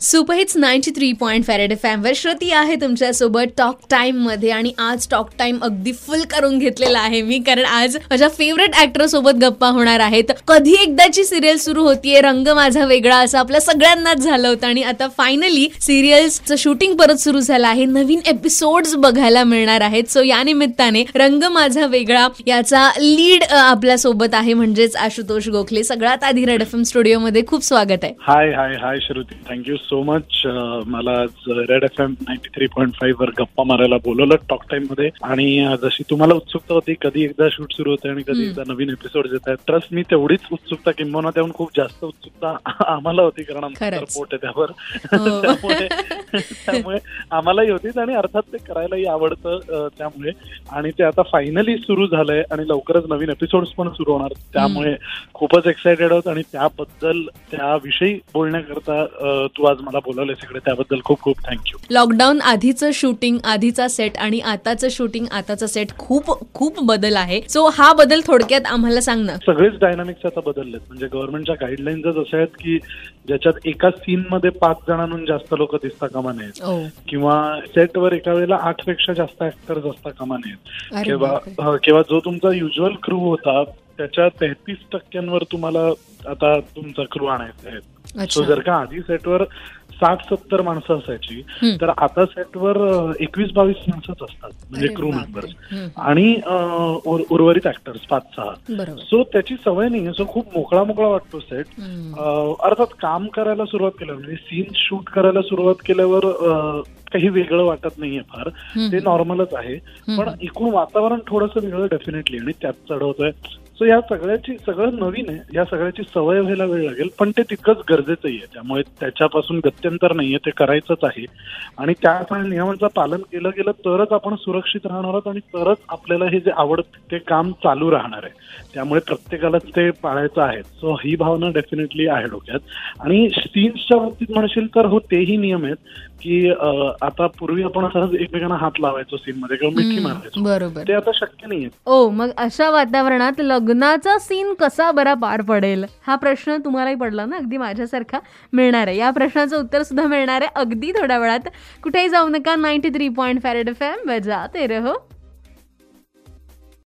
Superhits ninety three point five red F वर श्रुती आहे तुमच्यासोबत टॉक टाईममध्ये आणि आज टॉक टाइम अगदी फुल करून घेतलेला आहे मी कारण आज माझ्या फेवरेट ऍक्टर सोबत गप्पा होणार आहेत. कधी एकदाची सिरियल सुरू होतीये रंग माझा वेगळा असं आपल्या सगळ्यांनाच झालं होतं आणि आता फायनली सिरियल्सचं शूटिंग परत सुरू झालं आहे. नवीन एपिसोड्स बघायला मिळणार आहेत. सो या निमित्ताने रंग माझा वेगळा याचा लीड आपल्यासोबत आहे म्हणजेच आशुतोष गोखले. सगळ्यात आधी रेड एफ एम स्टुडिओमध्ये खूप स्वागत आहे. Hi hi hi Shruti thank you so much मला आज red F M ninety three point five वर गप्पा मारायला बोलवलं टॉक टाइममध्ये. आणि अ, जशी तुम्हाला उत्सुकता होती कधी एकदा शूट सुरू होते आणि कधी एकदा नवीन एपिसोड येत आहेत. ट्रस्ट मी तेवढीच उत्सुकता किंबहुना त्याहून खूप जास्त उत्सुकता आम्हाला होती कारण आमचं. रिपोर्ट आहे त्यावर. हो. त्यामुळे त्यामुळे आम्हालाही होतीच आणि अर्थात ते करायलाही आवडतं त्यामुळे. आणि ते आता फायनली सुरू झालंय आणि लवकरच नवीन एपिसोड्स पण सुरू होणार. त्यामुळे खूपच एक्सायटेड आहोत आणि त्याबद्दल त्याविषयी बोलण्याकरता तू आज मला बोलवलंय सगळे त्याबद्दल खूप खूप थँक्यू लॉकडाऊन आधीचं शूटिंग आधीचा सेट आणि आताचं शूटिंग आताचा सेट खूप खूप बदल आहे. सो हा बदल थोडक्यात आम्हाला सांग ना. सगळेच डायनामिक्स आता बदललेत. म्हणजे गव्हर्नमेंटच्या गाईडलाईन्सच अशा आहेत की ज्याच्यात एका सीन मध्ये पाच जणांहून जास्त लोक दिसता कामा नयेत. ओ किंवा सेटवर एका वेळेला आठपेक्षा जास्त ऍक्टर्स असता कामा नयेत. किंवा किंवा जो तुमचा युजल क्रू होता त्याच्या तेहतीस टक्क्यांवर तुम्हाला आता तुमचा क्रू आणायचा आहे. सो जर का आधी सेटवर साठ सत्तर माणसं असायची. तर आता सेटवर एकवीस बावीस माणसंच असतात म्हणजे क्रू. मेंबर्स. आणि उर्वरित ऍक्टर्स पाच सहा सो त्याची सवय नाही सो खूप मोकळा मोकळा वाटतो सेट. अर्थात काम करायला सुरुवात केल्यावर म्हणजे सीन शूट करायला सुरुवात केल्यावर काही वेगळं वाटत नाहीये फार. ते नॉर्मलच आहे. पण एकूण वातावरण थोडंसं वेगळं डेफिनेटली आणि त्यात चढवतोय. सो या सगळ्याची सगळं नवीन आहे. या सगळ्याची सवय व्हायला वेळ लागेल. पण ते तितकंच गरजेचंही आहे. त्यामुळे त्याच्यापासून गत्यंतर नाहीये. ते करायचंच आहे. आणि त्या नियमांचं पालन केलं गेलं तरच आपण सुरक्षित राहणार आहोत आणि तरच आपल्याला हे जे आवडत ते काम चालू राहणार आहे. त्यामुळे प्रत्येकालाच ते पाळायचं आहे. सो ही भावना डेफिनेटली आहे डोक्यात. आणि सीन्सच्या बाबतीत म्हणशील तर हो तेही नियम आहेत की आता पूर्वी आपण सहज एकमेकांना हात लावायचो सीन मध्ये किंवा मिठी मारायचो. बरोबर. ते आता शक्य नाहीये. ओ मग अशा वातावरणात लग्नाचा सीन कसा बरा पार पडेल? हा प्रश्न तुम्हालाही पडला ना? अगदी माझ्यासारखा मिळणार आहे. या प्रश्नाचं उत्तर सुद्धा मिळणार आहे अगदी थोड्या वेळात. कुठेही जाऊ नका. Ninety three point five red F M बजाते रहो